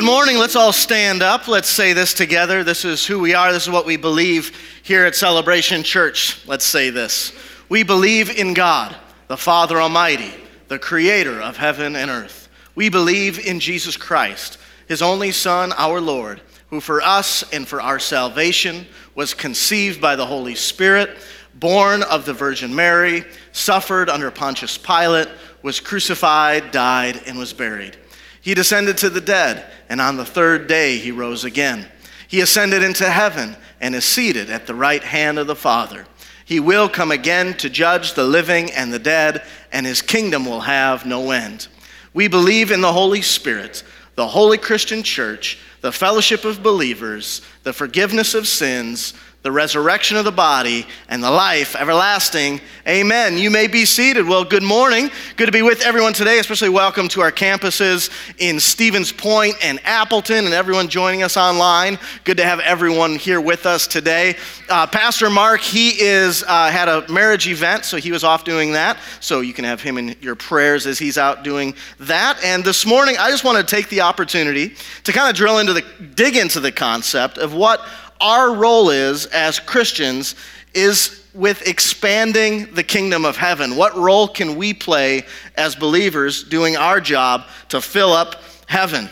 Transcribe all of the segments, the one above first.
Good morning. Let's all stand up. Let's say this together. This is who we are. This is what we believe here at Celebration Church. Let's say this. We believe in God, the Father Almighty, the creator of heaven and earth. We believe in Jesus Christ, his only Son, our Lord, who for us and for our salvation was conceived by the Holy Spirit, born of the Virgin Mary, suffered under Pontius Pilate, was crucified, died, and was buried. He descended to the dead, and on the third day he rose again. He ascended into heaven and is seated at the right hand of the Father. He will come again to judge the living and the dead, and his kingdom will have no end. We believe in the Holy Spirit, the holy Christian church, the fellowship of believers, the forgiveness of sins the resurrection of the body, and the life everlasting. Amen. You may be seated. Well, good morning. Good to be with everyone today, especially welcome to our campuses in Stevens Point and Appleton, and everyone joining us online. Good to have everyone here with us today. Uh, Pastor Mark, he is uh, had a marriage event, so he was off doing that. So you can have him in your prayers as he's out doing that. And this morning, I just want to take the opportunity to kind of drill into the dig into the concept of what our role is as Christians is with expanding the kingdom of heaven. What role can we play as believers doing our job to fill up heaven?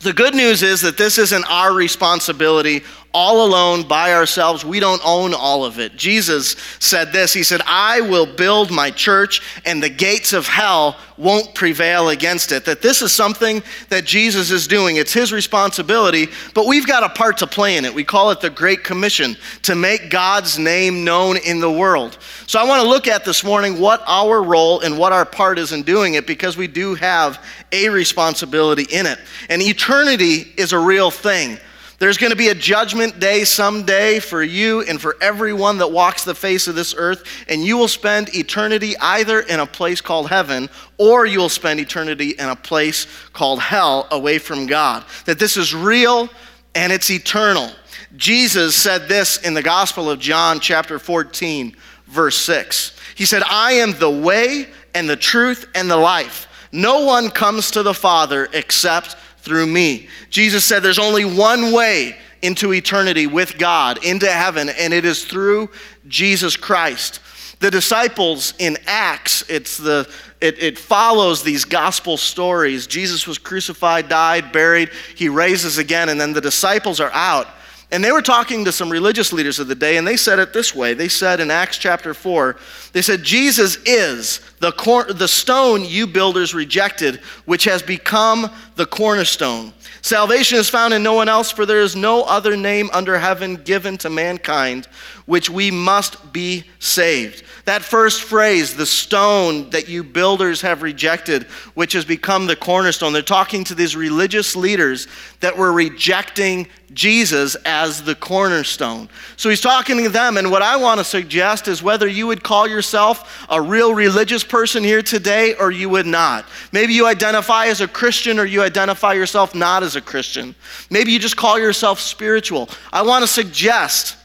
The good news is that this isn't our responsibility all alone by ourselves. We don't own all of it. Jesus said this He said, I will build my church, and the gates of hell won't prevail against it. That this is something that Jesus is doing. It's His responsibility, but we've got a part to play in it. We call it the Great Commission to make God's name known in the world. So I want to look at this morning what our role and what our part is in doing it because we do have a responsibility in it. And eternity is a real thing. There's going to be a judgment day someday for you and for everyone that walks the face of this earth, and you will spend eternity either in a place called heaven or you will spend eternity in a place called hell away from God. That this is real and it's eternal. Jesus said this in the Gospel of John, chapter 14, verse 6. He said, I am the way and the truth and the life. No one comes to the Father except through me. Jesus said there's only one way into eternity with God, into heaven, and it is through Jesus Christ. The disciples in Acts, it's the it, it follows these gospel stories. Jesus was crucified, died, buried, he raises again, and then the disciples are out. And they were talking to some religious leaders of the day, and they said it this way. They said in Acts chapter 4, they said, Jesus is the, cor- the stone you builders rejected, which has become the cornerstone. Salvation is found in no one else, for there is no other name under heaven given to mankind which we must be saved. That first phrase, the stone that you builders have rejected, which has become the cornerstone, they're talking to these religious leaders that were rejecting Jesus as the cornerstone. So he's talking to them, and what I want to suggest is whether you would call yourself a real religious person here today or you would not. Maybe you identify as a Christian or you identify yourself not as a Christian. Maybe you just call yourself spiritual. I want to suggest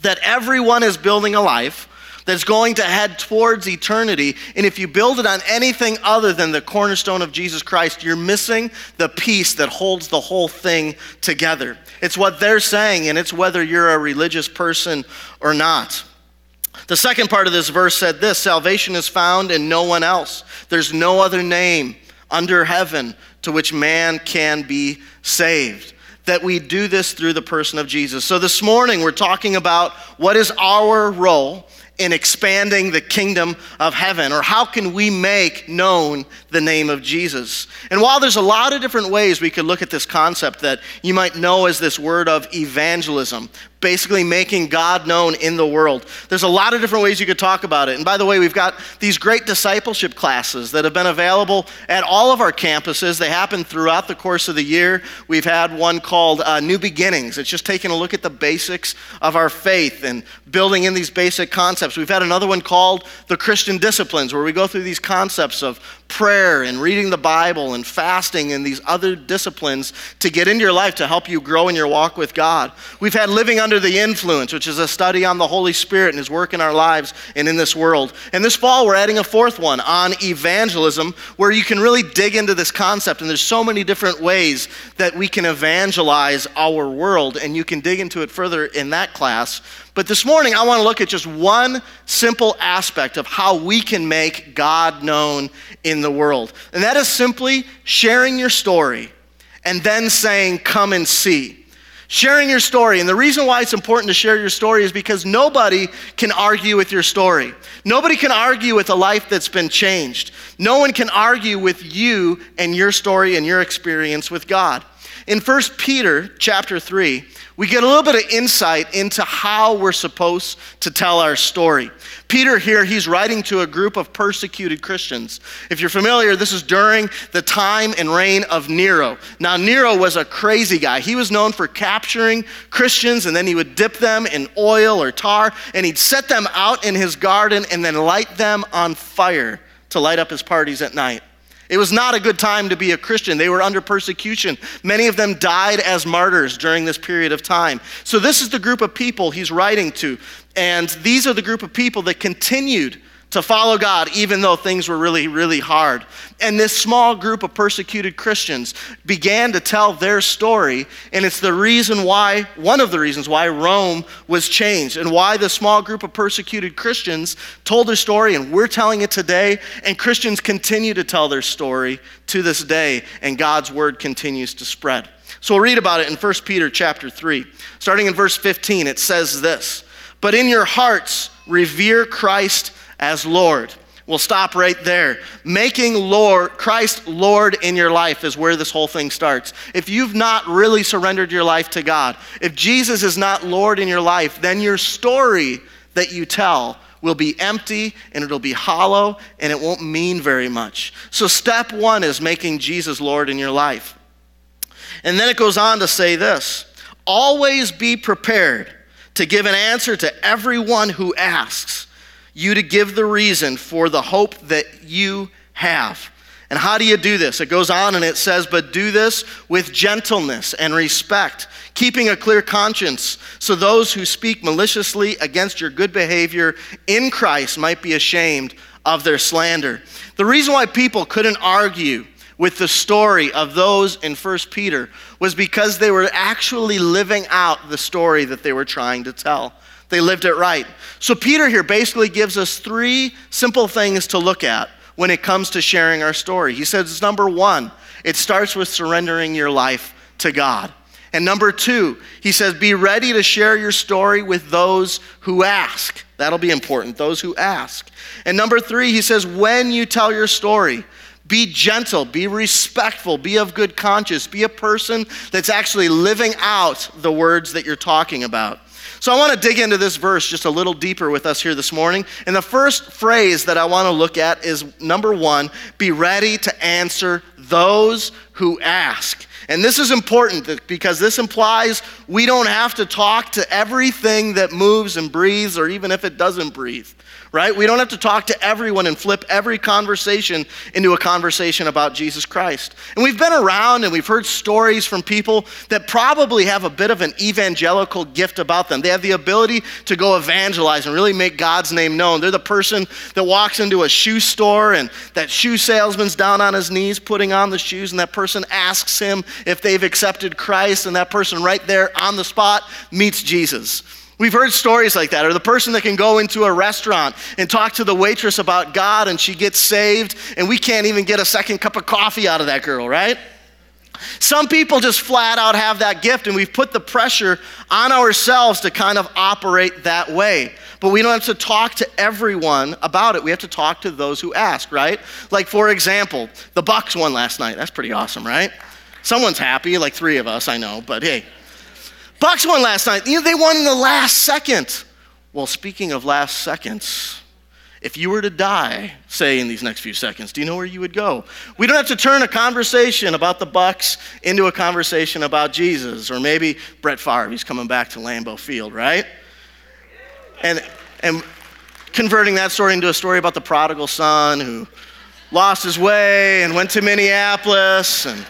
that everyone is building a life that's going to head towards eternity. And if you build it on anything other than the cornerstone of Jesus Christ, you're missing the piece that holds the whole thing together. It's what they're saying, and it's whether you're a religious person or not. The second part of this verse said this salvation is found in no one else. There's no other name under heaven to which man can be saved that we do this through the person of Jesus. So this morning we're talking about what is our role in expanding the kingdom of heaven? Or how can we make known the name of Jesus? And while there's a lot of different ways we could look at this concept that you might know as this word of evangelism, basically making God known in the world. There's a lot of different ways you could talk about it. And by the way, we've got these great discipleship classes that have been available at all of our campuses. They happen throughout the course of the year. We've had one called uh, New Beginnings. It's just taking a look at the basics of our faith and building in these basic concepts. We've had another one called The Christian Disciplines, where we go through these concepts of prayer and reading the Bible and fasting and these other disciplines to get into your life to help you grow in your walk with God. We've had Living Under the Influence, which is a study on the Holy Spirit and His work in our lives and in this world. And this fall, we're adding a fourth one on evangelism, where you can really dig into this concept. And there's so many different ways that we can evangelize our world, and you can dig into it further in that class. But this morning, I want to look at just one simple aspect of how we can make God known in the world. And that is simply sharing your story and then saying, Come and see. Sharing your story. And the reason why it's important to share your story is because nobody can argue with your story. Nobody can argue with a life that's been changed. No one can argue with you and your story and your experience with God. In 1 Peter chapter 3, we get a little bit of insight into how we're supposed to tell our story. Peter here, he's writing to a group of persecuted Christians. If you're familiar, this is during the time and reign of Nero. Now, Nero was a crazy guy. He was known for capturing Christians and then he would dip them in oil or tar and he'd set them out in his garden and then light them on fire to light up his parties at night. It was not a good time to be a Christian. They were under persecution. Many of them died as martyrs during this period of time. So, this is the group of people he's writing to. And these are the group of people that continued to follow God, even though things were really, really hard. And this small group of persecuted Christians began to tell their story, and it's the reason why, one of the reasons why Rome was changed, and why the small group of persecuted Christians told their story, and we're telling it today, and Christians continue to tell their story to this day, and God's word continues to spread. So we'll read about it in 1 Peter chapter 3. Starting in verse 15, it says this But in your hearts, revere Christ as Lord. We'll stop right there. Making Lord Christ Lord in your life is where this whole thing starts. If you've not really surrendered your life to God, if Jesus is not Lord in your life, then your story that you tell will be empty and it'll be hollow and it won't mean very much. So step 1 is making Jesus Lord in your life. And then it goes on to say this, always be prepared to give an answer to everyone who asks you to give the reason for the hope that you have. And how do you do this? It goes on and it says, But do this with gentleness and respect, keeping a clear conscience, so those who speak maliciously against your good behavior in Christ might be ashamed of their slander. The reason why people couldn't argue with the story of those in 1 Peter was because they were actually living out the story that they were trying to tell. They lived it right. So, Peter here basically gives us three simple things to look at when it comes to sharing our story. He says, number one, it starts with surrendering your life to God. And number two, he says, be ready to share your story with those who ask. That'll be important, those who ask. And number three, he says, when you tell your story, be gentle, be respectful, be of good conscience, be a person that's actually living out the words that you're talking about. So I want to dig into this verse just a little deeper with us here this morning. And the first phrase that I want to look at is number one be ready to answer those who ask. And this is important because this implies we don't have to talk to everything that moves and breathes, or even if it doesn't breathe right? We don't have to talk to everyone and flip every conversation into a conversation about Jesus Christ. And we've been around and we've heard stories from people that probably have a bit of an evangelical gift about them. They have the ability to go evangelize and really make God's name known. They're the person that walks into a shoe store and that shoe salesman's down on his knees putting on the shoes, and that person asks him if they've accepted Christ, and that person right there on the spot meets Jesus. We've heard stories like that, or the person that can go into a restaurant and talk to the waitress about God and she gets saved, and we can't even get a second cup of coffee out of that girl, right? Some people just flat out have that gift, and we've put the pressure on ourselves to kind of operate that way. But we don't have to talk to everyone about it. We have to talk to those who ask, right? Like, for example, the Bucks won last night. That's pretty awesome, right? Someone's happy, like three of us, I know, but hey, Bucks won last night. You know, they won in the last second. Well, speaking of last seconds, if you were to die, say in these next few seconds, do you know where you would go? We don't have to turn a conversation about the Bucks into a conversation about Jesus, or maybe Brett Favre, he's coming back to Lambeau Field, right? And and converting that story into a story about the prodigal son who lost his way and went to Minneapolis and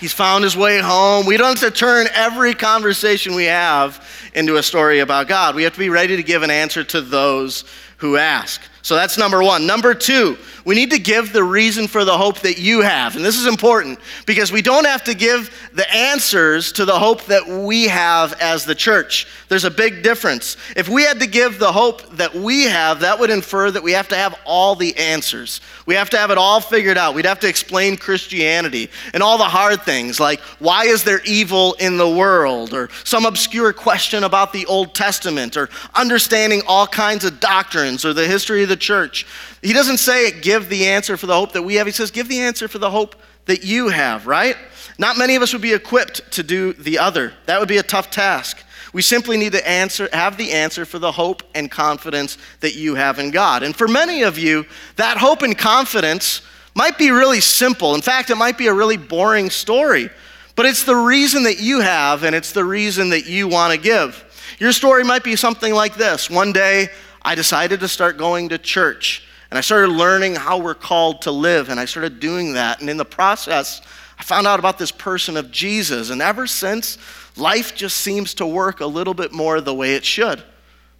he's found his way home. We don't have to turn every conversation we have into a story about God. We have to be ready to give an answer to those who ask. So that's number one. Number two, we need to give the reason for the hope that you have. And this is important because we don't have to give the answers to the hope that we have as the church. There's a big difference. If we had to give the hope that we have, that would infer that we have to have all the answers. We have to have it all figured out. We'd have to explain Christianity and all the hard things like why is there evil in the world or some obscure question about the Old Testament or understanding all kinds of doctrines or the history of the church. He doesn't say give the answer for the hope that we have. He says give the answer for the hope that you have, right? Not many of us would be equipped to do the other. That would be a tough task. We simply need to answer, have the answer for the hope and confidence that you have in God. And for many of you, that hope and confidence might be really simple. In fact, it might be a really boring story, but it's the reason that you have and it's the reason that you want to give. Your story might be something like this One day, I decided to start going to church. And I started learning how we're called to live, and I started doing that. And in the process, I found out about this person of Jesus. And ever since, life just seems to work a little bit more the way it should.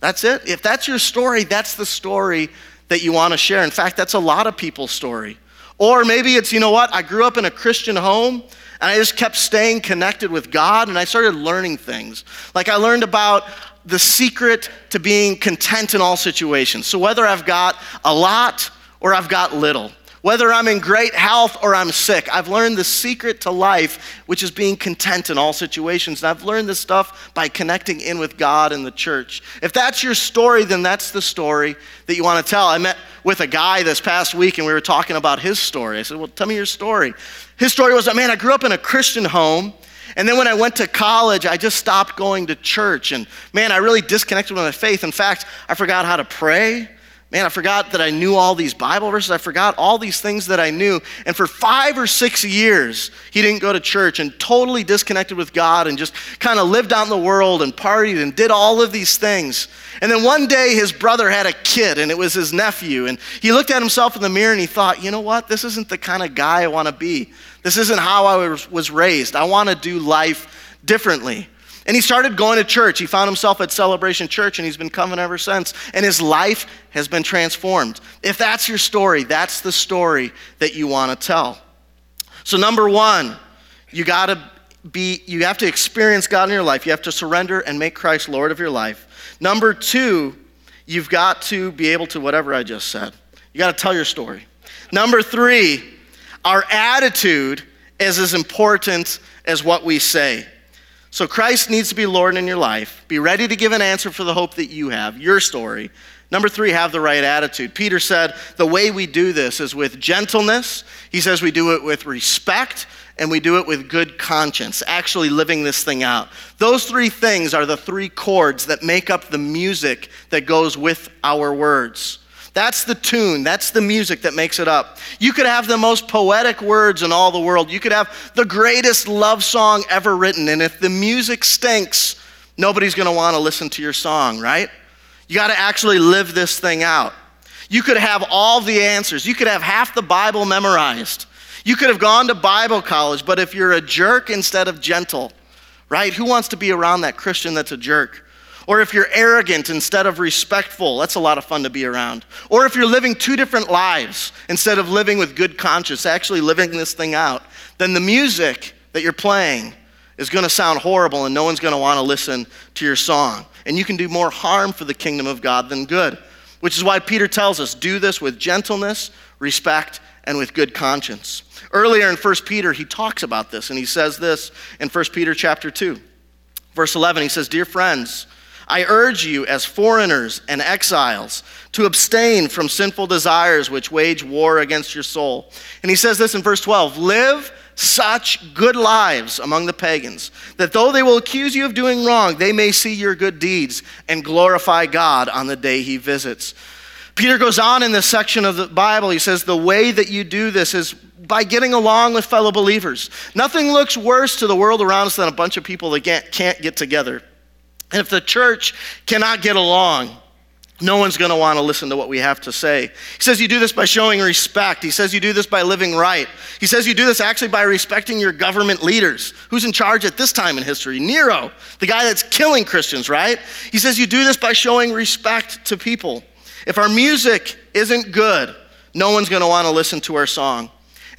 That's it. If that's your story, that's the story that you want to share. In fact, that's a lot of people's story. Or maybe it's, you know what, I grew up in a Christian home and I just kept staying connected with God and I started learning things. Like I learned about the secret to being content in all situations. So, whether I've got a lot or I've got little, whether I'm in great health or I'm sick, I've learned the secret to life, which is being content in all situations. And I've learned this stuff by connecting in with God and the church. If that's your story, then that's the story that you want to tell. I met with a guy this past week and we were talking about his story. I said, Well, tell me your story. His story was man, I grew up in a Christian home. And then when I went to college, I just stopped going to church. And man, I really disconnected with my faith. In fact, I forgot how to pray. Man, I forgot that I knew all these Bible verses. I forgot all these things that I knew. And for five or six years, he didn't go to church and totally disconnected with God and just kind of lived out in the world and partied and did all of these things. And then one day, his brother had a kid, and it was his nephew. And he looked at himself in the mirror and he thought, you know what? This isn't the kind of guy I want to be. This isn't how I was raised. I want to do life differently. And he started going to church. He found himself at Celebration Church and he's been coming ever since. And his life has been transformed. If that's your story, that's the story that you want to tell. So, number one, you got to be, you have to experience God in your life. You have to surrender and make Christ Lord of your life. Number two, you've got to be able to, whatever I just said, you got to tell your story. Number three, our attitude is as important as what we say. So Christ needs to be Lord in your life. Be ready to give an answer for the hope that you have, your story. Number three, have the right attitude. Peter said the way we do this is with gentleness. He says we do it with respect and we do it with good conscience, actually living this thing out. Those three things are the three chords that make up the music that goes with our words. That's the tune, that's the music that makes it up. You could have the most poetic words in all the world. You could have the greatest love song ever written, and if the music stinks, nobody's gonna wanna listen to your song, right? You gotta actually live this thing out. You could have all the answers, you could have half the Bible memorized. You could have gone to Bible college, but if you're a jerk instead of gentle, right? Who wants to be around that Christian that's a jerk? Or if you're arrogant instead of respectful, that's a lot of fun to be around. Or if you're living two different lives instead of living with good conscience, actually living this thing out, then the music that you're playing is going to sound horrible and no one's going to want to listen to your song. And you can do more harm for the kingdom of God than good, which is why Peter tells us do this with gentleness, respect, and with good conscience. Earlier in 1 Peter, he talks about this, and he says this in 1 Peter chapter 2. Verse 11, he says, Dear friends, I urge you, as foreigners and exiles, to abstain from sinful desires which wage war against your soul. And he says this in verse 12 Live such good lives among the pagans, that though they will accuse you of doing wrong, they may see your good deeds and glorify God on the day he visits. Peter goes on in this section of the Bible. He says, The way that you do this is by getting along with fellow believers. Nothing looks worse to the world around us than a bunch of people that can't, get together. And if the church cannot get along, no one's going to want to listen to what we have to say. He says you do this by showing respect. He says you do this by living right. He says you do this actually by respecting your government leaders. Who's in charge at this time in history? Nero, the guy that's killing Christians, right? He says you do this by showing respect to people. If our music isn't good, no one's going to want to listen to our song.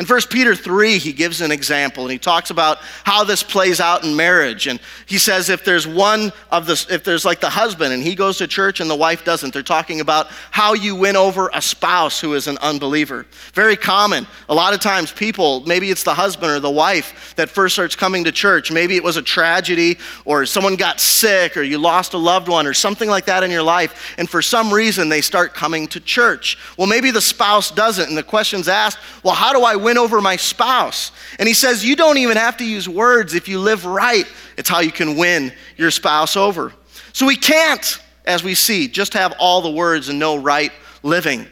In 1 Peter 3, he gives an example and he talks about how this plays out in marriage. And he says if there's one of the, if there's like the husband and he goes to church and the wife doesn't, they're talking about how you win over a spouse who is an unbeliever. Very common. A lot of times people, maybe it's the husband or the wife that first starts coming to church. Maybe it was a tragedy or someone got sick or you lost a loved one or something like that in your life. And for some reason they start coming to church. Well, maybe the spouse doesn't. And the question's asked, well, how do I win? Win over my spouse. And he says, You don't even have to use words. If you live right, it's how you can win your spouse over. So we can't, as we see, just have all the words and no right living.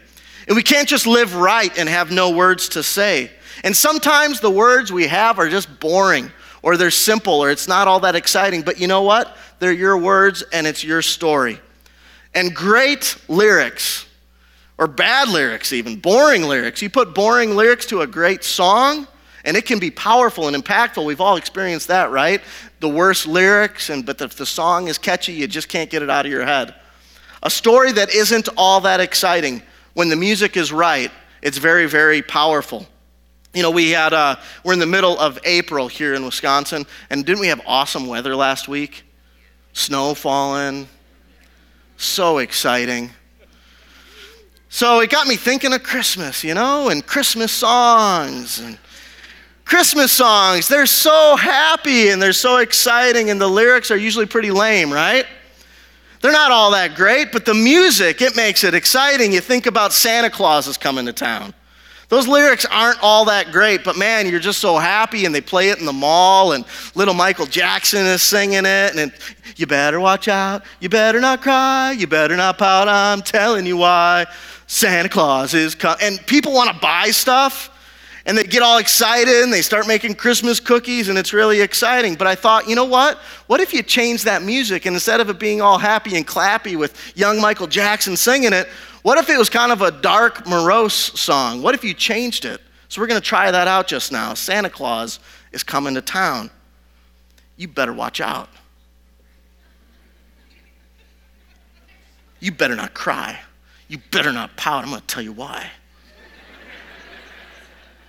And we can't just live right and have no words to say. And sometimes the words we have are just boring or they're simple or it's not all that exciting. But you know what? They're your words and it's your story. And great lyrics or bad lyrics, even boring lyrics. You put boring lyrics to a great song, and it can be powerful and impactful. We've all experienced that, right? The worst lyrics, and but if the song is catchy, you just can't get it out of your head. A story that isn't all that exciting. When the music is right, it's very, very powerful. You know, we had uh, we're in the middle of April here in Wisconsin, and didn't we have awesome weather last week? Snow falling, so exciting. So it got me thinking of Christmas, you know, and Christmas songs and Christmas songs. They're so happy and they're so exciting, and the lyrics are usually pretty lame, right? They're not all that great, but the music, it makes it exciting. You think about Santa Claus is coming to town. Those lyrics aren't all that great, but man, you're just so happy, and they play it in the mall, and little Michael Jackson is singing it, and it, you better watch out, you better not cry, you better not pout, I'm telling you why. Santa Claus is coming. And people want to buy stuff and they get all excited and they start making Christmas cookies and it's really exciting. But I thought, you know what? What if you change that music and instead of it being all happy and clappy with young Michael Jackson singing it, what if it was kind of a dark, morose song? What if you changed it? So we're going to try that out just now. Santa Claus is coming to town. You better watch out. You better not cry. You better not pout. I'm going to tell you why.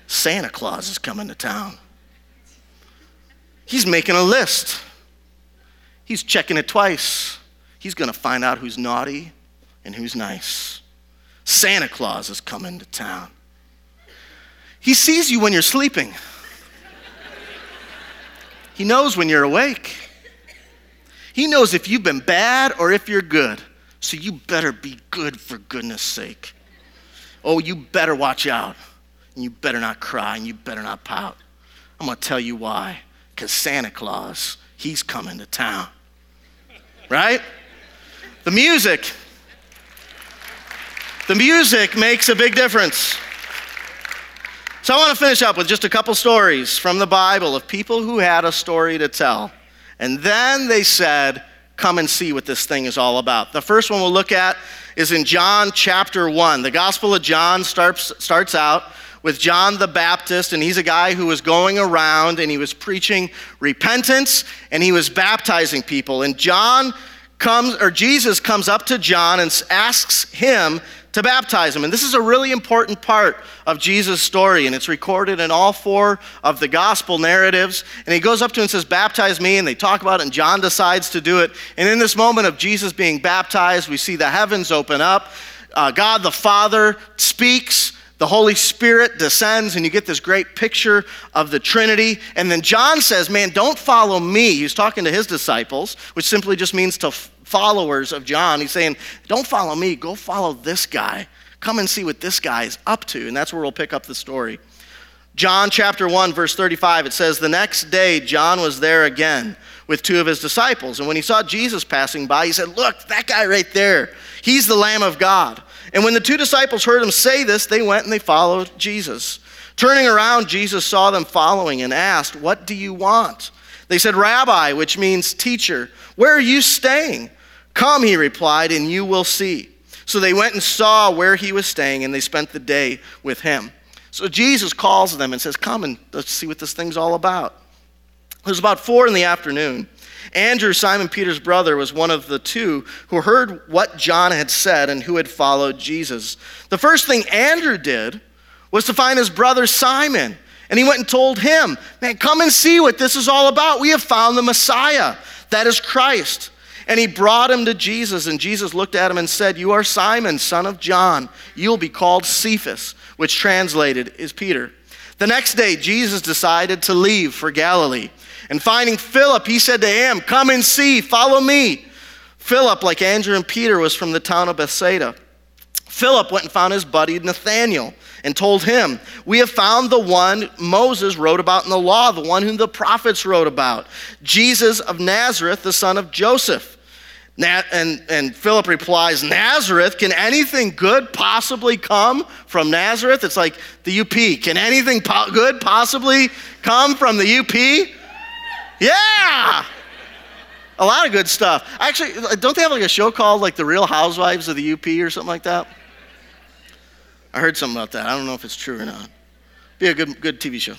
Santa Claus is coming to town. He's making a list. He's checking it twice. He's going to find out who's naughty and who's nice. Santa Claus is coming to town. He sees you when you're sleeping. He knows when you're awake. He knows if you've been bad or if you're good. So you better be good for goodness sake. Oh, you better watch out. And you better not cry and you better not pout. I'm going to tell you why. Because Santa Claus, he's coming to town. Right? The music. The music makes a big difference. So I want to finish up with just a couple stories from the Bible of people who had a story to tell. And then they said, come and see what this thing is all about. The first one we'll look at is in John chapter 1. The Gospel of John starts, starts out with John the Baptist, and he's a guy who was going around and he was preaching repentance and he was baptizing people. And John comes, or Jesus comes up to John and asks him to baptize him. And this is a really important part of Jesus' story, and it's recorded in all four of the gospel narratives. And he goes up to him and says, Baptize me, and they talk about it, and John decides to do it. And in this moment of Jesus being baptized, we see the heavens open up. Uh, God the Father speaks. The Holy Spirit descends, and you get this great picture of the Trinity. And then John says, Man, don't follow me. He's talking to his disciples, which simply just means to followers of John. He's saying, Don't follow me, go follow this guy. Come and see what this guy is up to. And that's where we'll pick up the story. John chapter 1, verse 35, it says, The next day John was there again with two of his disciples. And when he saw Jesus passing by, he said, Look, that guy right there, he's the Lamb of God. And when the two disciples heard him say this, they went and they followed Jesus. Turning around, Jesus saw them following and asked, What do you want? They said, Rabbi, which means teacher, where are you staying? Come, he replied, and you will see. So they went and saw where he was staying, and they spent the day with him. So Jesus calls them and says, Come and let's see what this thing's all about. It was about four in the afternoon. Andrew, Simon Peter's brother, was one of the two who heard what John had said and who had followed Jesus. The first thing Andrew did was to find his brother Simon. And he went and told him, Man, come and see what this is all about. We have found the Messiah, that is Christ. And he brought him to Jesus, and Jesus looked at him and said, You are Simon, son of John. You'll be called Cephas, which translated is Peter. The next day, Jesus decided to leave for Galilee. And finding Philip, he said to him, Come and see, follow me. Philip, like Andrew and Peter, was from the town of Bethsaida. Philip went and found his buddy Nathanael and told him, We have found the one Moses wrote about in the law, the one whom the prophets wrote about, Jesus of Nazareth, the son of Joseph. And, and Philip replies, Nazareth? Can anything good possibly come from Nazareth? It's like the UP. Can anything po- good possibly come from the UP? Yeah! A lot of good stuff. Actually, don't they have like a show called like The Real Housewives of the UP or something like that? I heard something about that. I don't know if it's true or not. Be a good, good TV show.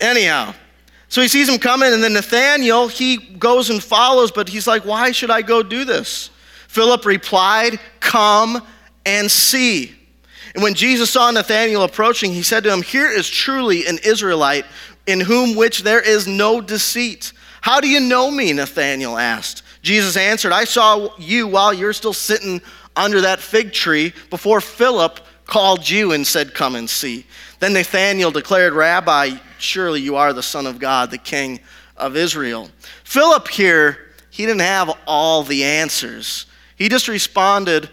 Anyhow, so he sees him coming, and then Nathanael, he goes and follows, but he's like, Why should I go do this? Philip replied, Come and see. And when Jesus saw Nathanael approaching, he said to him, Here is truly an Israelite in whom which there is no deceit. How do you know me? Nathanael asked. Jesus answered, I saw you while you're still sitting under that fig tree before Philip called you and said, Come and see. Then Nathanael declared, Rabbi, surely you are the Son of God, the King of Israel. Philip here, he didn't have all the answers. He just responded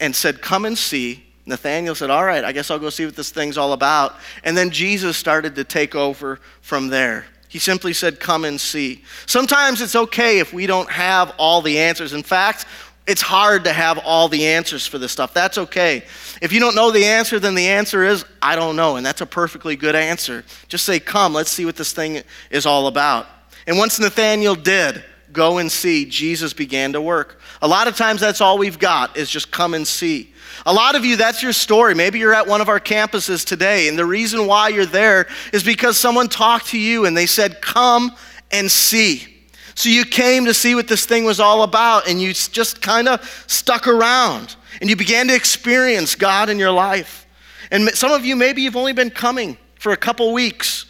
and said, Come and see. Nathanael said, All right, I guess I'll go see what this thing's all about. And then Jesus started to take over from there. He simply said, Come and see. Sometimes it's okay if we don't have all the answers. In fact, it's hard to have all the answers for this stuff. That's okay. If you don't know the answer, then the answer is, I don't know. And that's a perfectly good answer. Just say, Come, let's see what this thing is all about. And once Nathanael did, go and see, Jesus began to work. A lot of times that's all we've got is just come and see. A lot of you, that's your story. Maybe you're at one of our campuses today, and the reason why you're there is because someone talked to you and they said, Come and see. So you came to see what this thing was all about, and you just kind of stuck around, and you began to experience God in your life. And some of you, maybe you've only been coming for a couple weeks.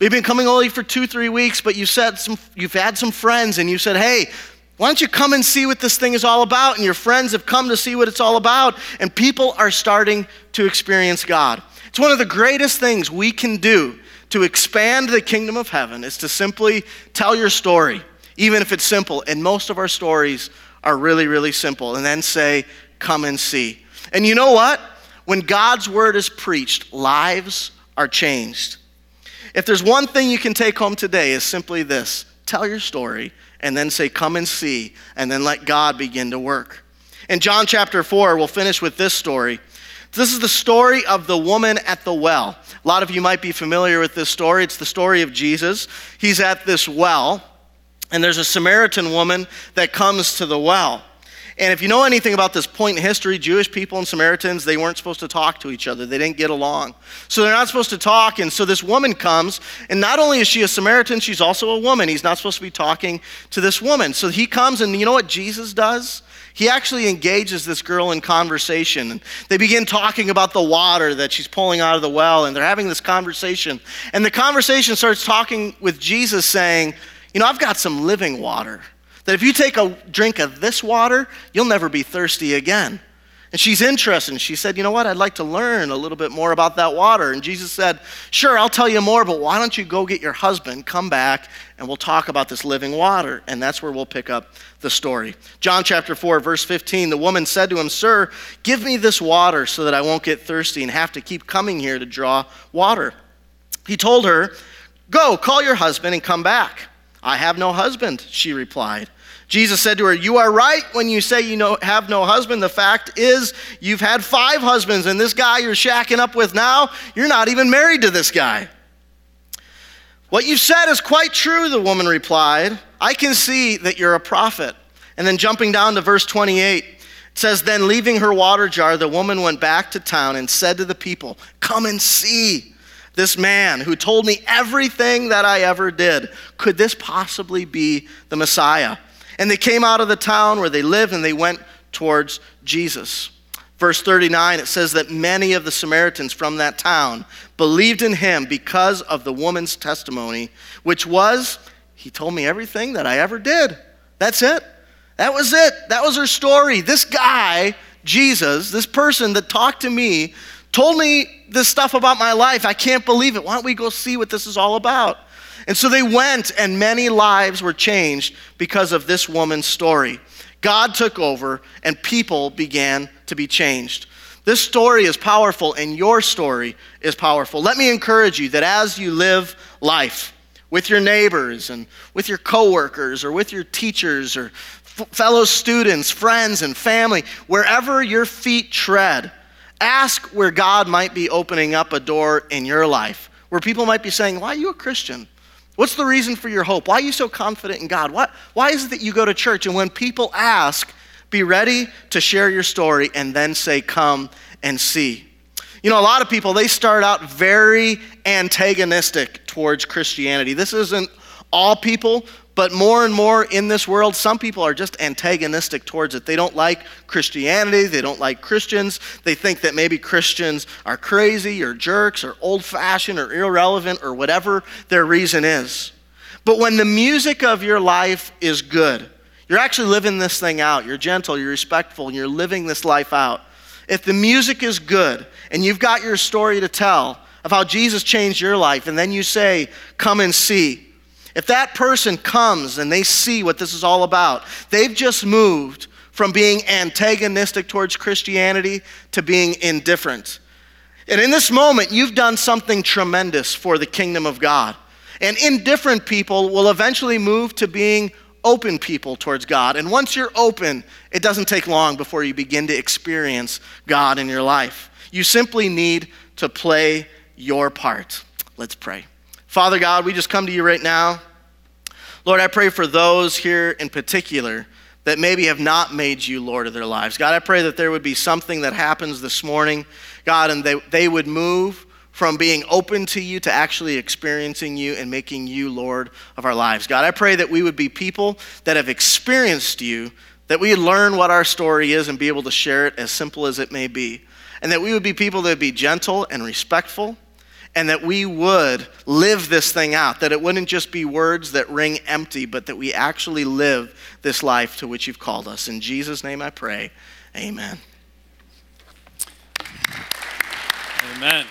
You've been coming only for two, three weeks, but you said some, you've had some friends, and you said, Hey, why don't you come and see what this thing is all about? And your friends have come to see what it's all about, and people are starting to experience God. It's one of the greatest things we can do to expand the kingdom of heaven is to simply tell your story, even if it's simple. And most of our stories are really, really simple. And then say, Come and see. And you know what? When God's word is preached, lives are changed. If there's one thing you can take home today, is simply this tell your story and then say, Come and see, and then let God begin to work. In John chapter 4, we'll finish with this story. This is the story of the woman at the well. A lot of you might be familiar with this story. It's the story of Jesus. He's at this well, and there's a Samaritan woman that comes to the well. And if you know anything about this point in history, Jewish people and Samaritans, they weren't supposed to talk to each other. They didn't get along. So they're not supposed to talk. And so this woman comes, and not only is she a Samaritan, she's also a woman. He's not supposed to be talking to this woman. So he comes, and you know what Jesus does? He actually engages this girl in conversation. They begin talking about the water that she's pulling out of the well, and they're having this conversation. And the conversation starts talking with Jesus saying, You know, I've got some living water that if you take a drink of this water, you'll never be thirsty again. And she's interested. And she said, You know what? I'd like to learn a little bit more about that water. And Jesus said, Sure, I'll tell you more, but why don't you go get your husband, come back, and we'll talk about this living water. And that's where we'll pick up the story. John chapter 4, verse 15 the woman said to him, Sir, give me this water so that I won't get thirsty and have to keep coming here to draw water. He told her, Go, call your husband and come back. I have no husband, she replied. Jesus said to her, You are right when you say you know, have no husband. The fact is, you've had five husbands, and this guy you're shacking up with now, you're not even married to this guy. What you said is quite true, the woman replied. I can see that you're a prophet. And then jumping down to verse 28, It says, Then leaving her water jar, the woman went back to town and said to the people, Come and see this man who told me everything that I ever did. Could this possibly be the Messiah? And they came out of the town where they lived and they went towards Jesus. Verse 39, it says that many of the Samaritans from that town believed in him because of the woman's testimony, which was, He told me everything that I ever did. That's it. That was it. That was her story. This guy, Jesus, this person that talked to me, told me this stuff about my life. I can't believe it. Why don't we go see what this is all about? And so they went, and many lives were changed because of this woman's story. God took over, and people began to be changed. This story is powerful, and your story is powerful. Let me encourage you that as you live life with your neighbors and with your coworkers or with your teachers or f- fellow students, friends, and family, wherever your feet tread, ask where God might be opening up a door in your life, where people might be saying, Why are you a Christian? What's the reason for your hope? Why are you so confident in God? Why, why is it that you go to church? And when people ask, be ready to share your story and then say, Come and see. You know, a lot of people, they start out very antagonistic towards Christianity. This isn't all people, but more and more in this world, some people are just antagonistic towards it. They don't like Christianity. They don't like Christians. They think that maybe Christians are crazy or jerks or old fashioned or irrelevant or whatever their reason is. But when the music of your life is good, you're actually living this thing out. You're gentle, you're respectful, and you're living this life out. If the music is good and you've got your story to tell of how Jesus changed your life, and then you say, Come and see, if that person comes and they see what this is all about, they've just moved from being antagonistic towards Christianity to being indifferent. And in this moment, you've done something tremendous for the kingdom of God. And indifferent people will eventually move to being open people towards God. And once you're open, it doesn't take long before you begin to experience God in your life. You simply need to play your part. Let's pray. Father God, we just come to you right now. Lord, I pray for those here in particular that maybe have not made you Lord of their lives. God, I pray that there would be something that happens this morning, God, and they, they would move from being open to you to actually experiencing you and making you Lord of our lives. God, I pray that we would be people that have experienced you, that we learn what our story is and be able to share it as simple as it may be. And that we would be people that would be gentle and respectful and that we would live this thing out, that it wouldn't just be words that ring empty, but that we actually live this life to which you've called us. In Jesus' name I pray. Amen. Amen.